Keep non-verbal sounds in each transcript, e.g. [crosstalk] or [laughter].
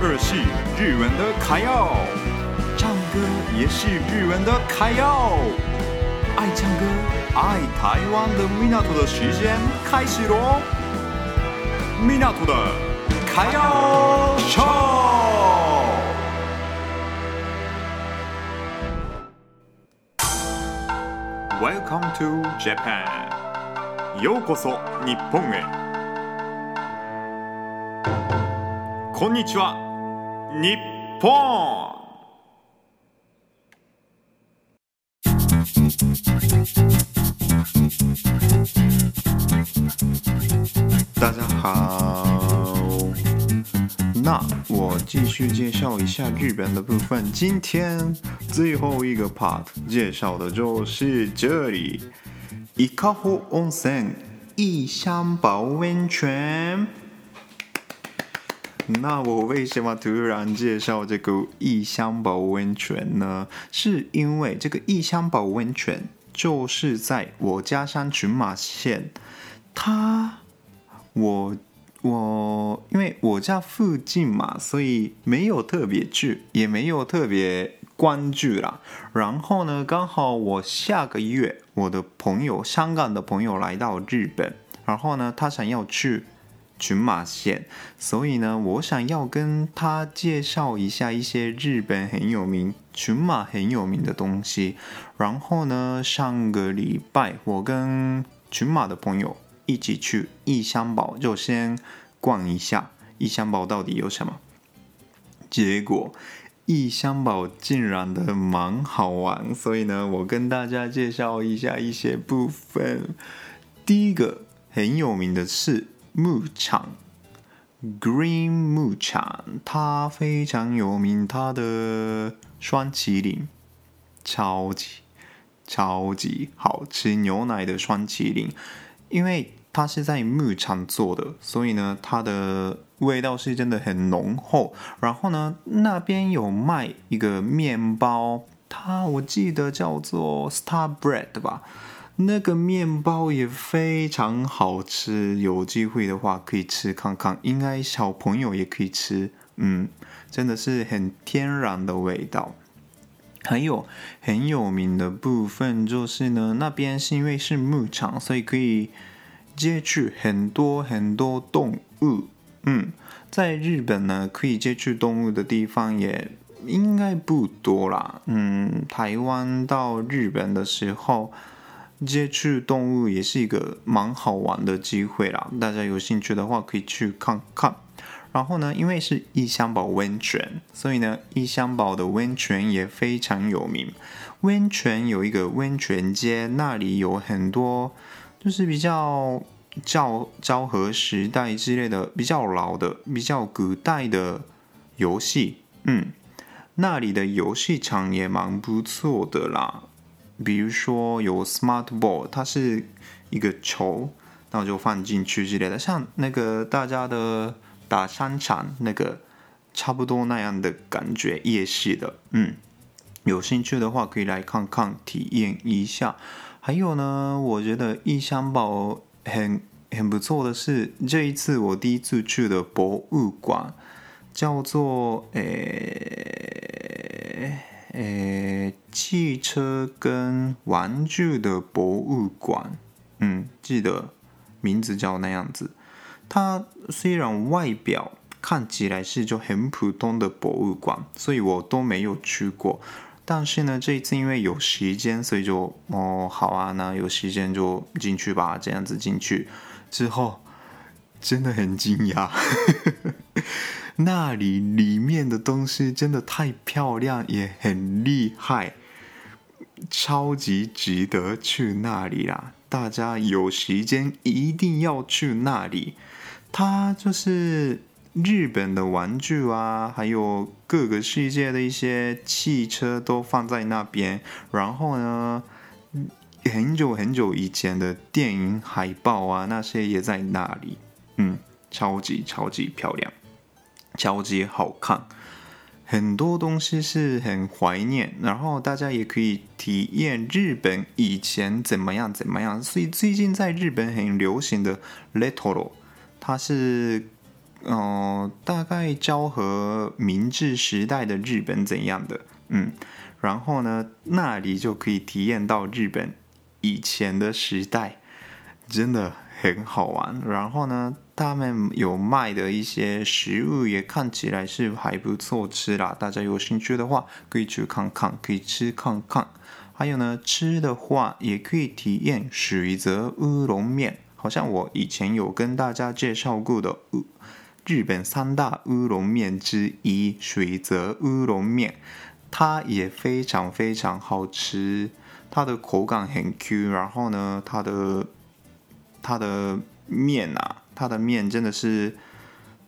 二是日文的卡要，唱歌也是日文的卡要。爱唱歌、爱台湾的米纳图的时间开始喽！米纳图的卡要秀。Welcome to Japan，ようこそ日本へ。こんにちは，日本。大家好，那我继续介绍一下日本的部分。今天最后一个 part 介绍的就是这里，伊香保温泉，伊香保温泉。 [laughs] 那我为什么突然介绍这个异香保温泉呢？是因为这个异香保温泉就是在我家乡群马县，它我我因为我家附近嘛，所以没有特别去，也没有特别关注啦。然后呢，刚好我下个月我的朋友，香港的朋友来到日本，然后呢，他想要去。群马县，所以呢，我想要跟他介绍一下一些日本很有名、群马很有名的东西。然后呢，上个礼拜我跟群马的朋友一起去异香堡，就先逛一下异香堡到底有什么。结果异香堡竟然的蛮好玩，所以呢，我跟大家介绍一下一些部分。第一个很有名的是。牧场，Green 牧场，它非常有名，它的双麒麟超级超级好吃，牛奶的双麒麟，因为它是在牧场做的，所以呢，它的味道是真的很浓厚。然后呢，那边有卖一个面包，它我记得叫做 Star Bread 吧。那个面包也非常好吃，有机会的话可以吃看看，应该小朋友也可以吃，嗯，真的是很天然的味道。还有很有名的部分就是呢，那边是因为是牧场，所以可以接触很多很多动物，嗯，在日本呢，可以接触动物的地方也应该不多啦，嗯，台湾到日本的时候。接触动物也是一个蛮好玩的机会啦，大家有兴趣的话可以去看看。然后呢，因为是异香堡温泉，所以呢，异香堡的温泉也非常有名。温泉有一个温泉街，那里有很多就是比较昭昭和时代之类的比较老的、比较古代的游戏。嗯，那里的游戏场也蛮不错的啦。比如说有 smart ball，它是一个球，然后就放进去之类的，像那个大家的打商场那个差不多那样的感觉，夜市的，嗯，有兴趣的话可以来看看，体验一下。还有呢，我觉得伊香保很很不错的是，这一次我第一次去的博物馆叫做诶。诶，汽车跟玩具的博物馆，嗯，记得名字叫那样子。它虽然外表看起来是就很普通的博物馆，所以我都没有去过。但是呢，这一次因为有时间，所以就哦，好啊，那有时间就进去吧。这样子进去之后，真的很惊讶。那里里面的东西真的太漂亮，也很厉害，超级值得去那里啦！大家有时间一定要去那里。它就是日本的玩具啊，还有各个世界的一些汽车都放在那边。然后呢，很久很久以前的电影海报啊，那些也在那里。嗯，超级超级漂亮。超级好看，很多东西是很怀念，然后大家也可以体验日本以前怎么样怎么样。所以最近在日本很流行的 Retro，它是嗯、呃，大概昭和明治时代的日本怎样的，嗯，然后呢，那里就可以体验到日本以前的时代，真的很好玩。然后呢，他们有卖的一些食物也看起来是还不错吃啦，大家有兴趣的话可以去看看，可以吃看看。还有呢，吃的话也可以体验水泽乌龙面，好像我以前有跟大家介绍过的日本三大乌龙面之一水泽乌龙面，它也非常非常好吃，它的口感很 Q，然后呢，它的它的面啊，它的面真的是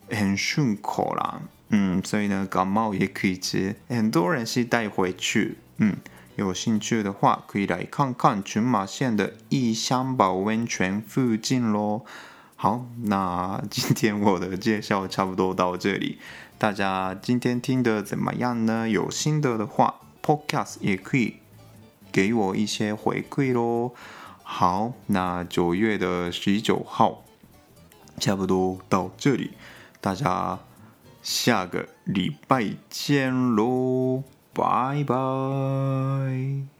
很顺口啦，嗯，所以呢，感冒也可以吃，很多人是带回去，嗯。有兴趣的话，可以来看看群马县的异香堡温泉附近喽。好，那今天我的介绍差不多到这里，大家今天听得怎么样呢？有心得的话，Podcast 也可以给我一些回馈喽。好，那九月的十九号差不多到这里，大家下个礼拜见喽。拜拜。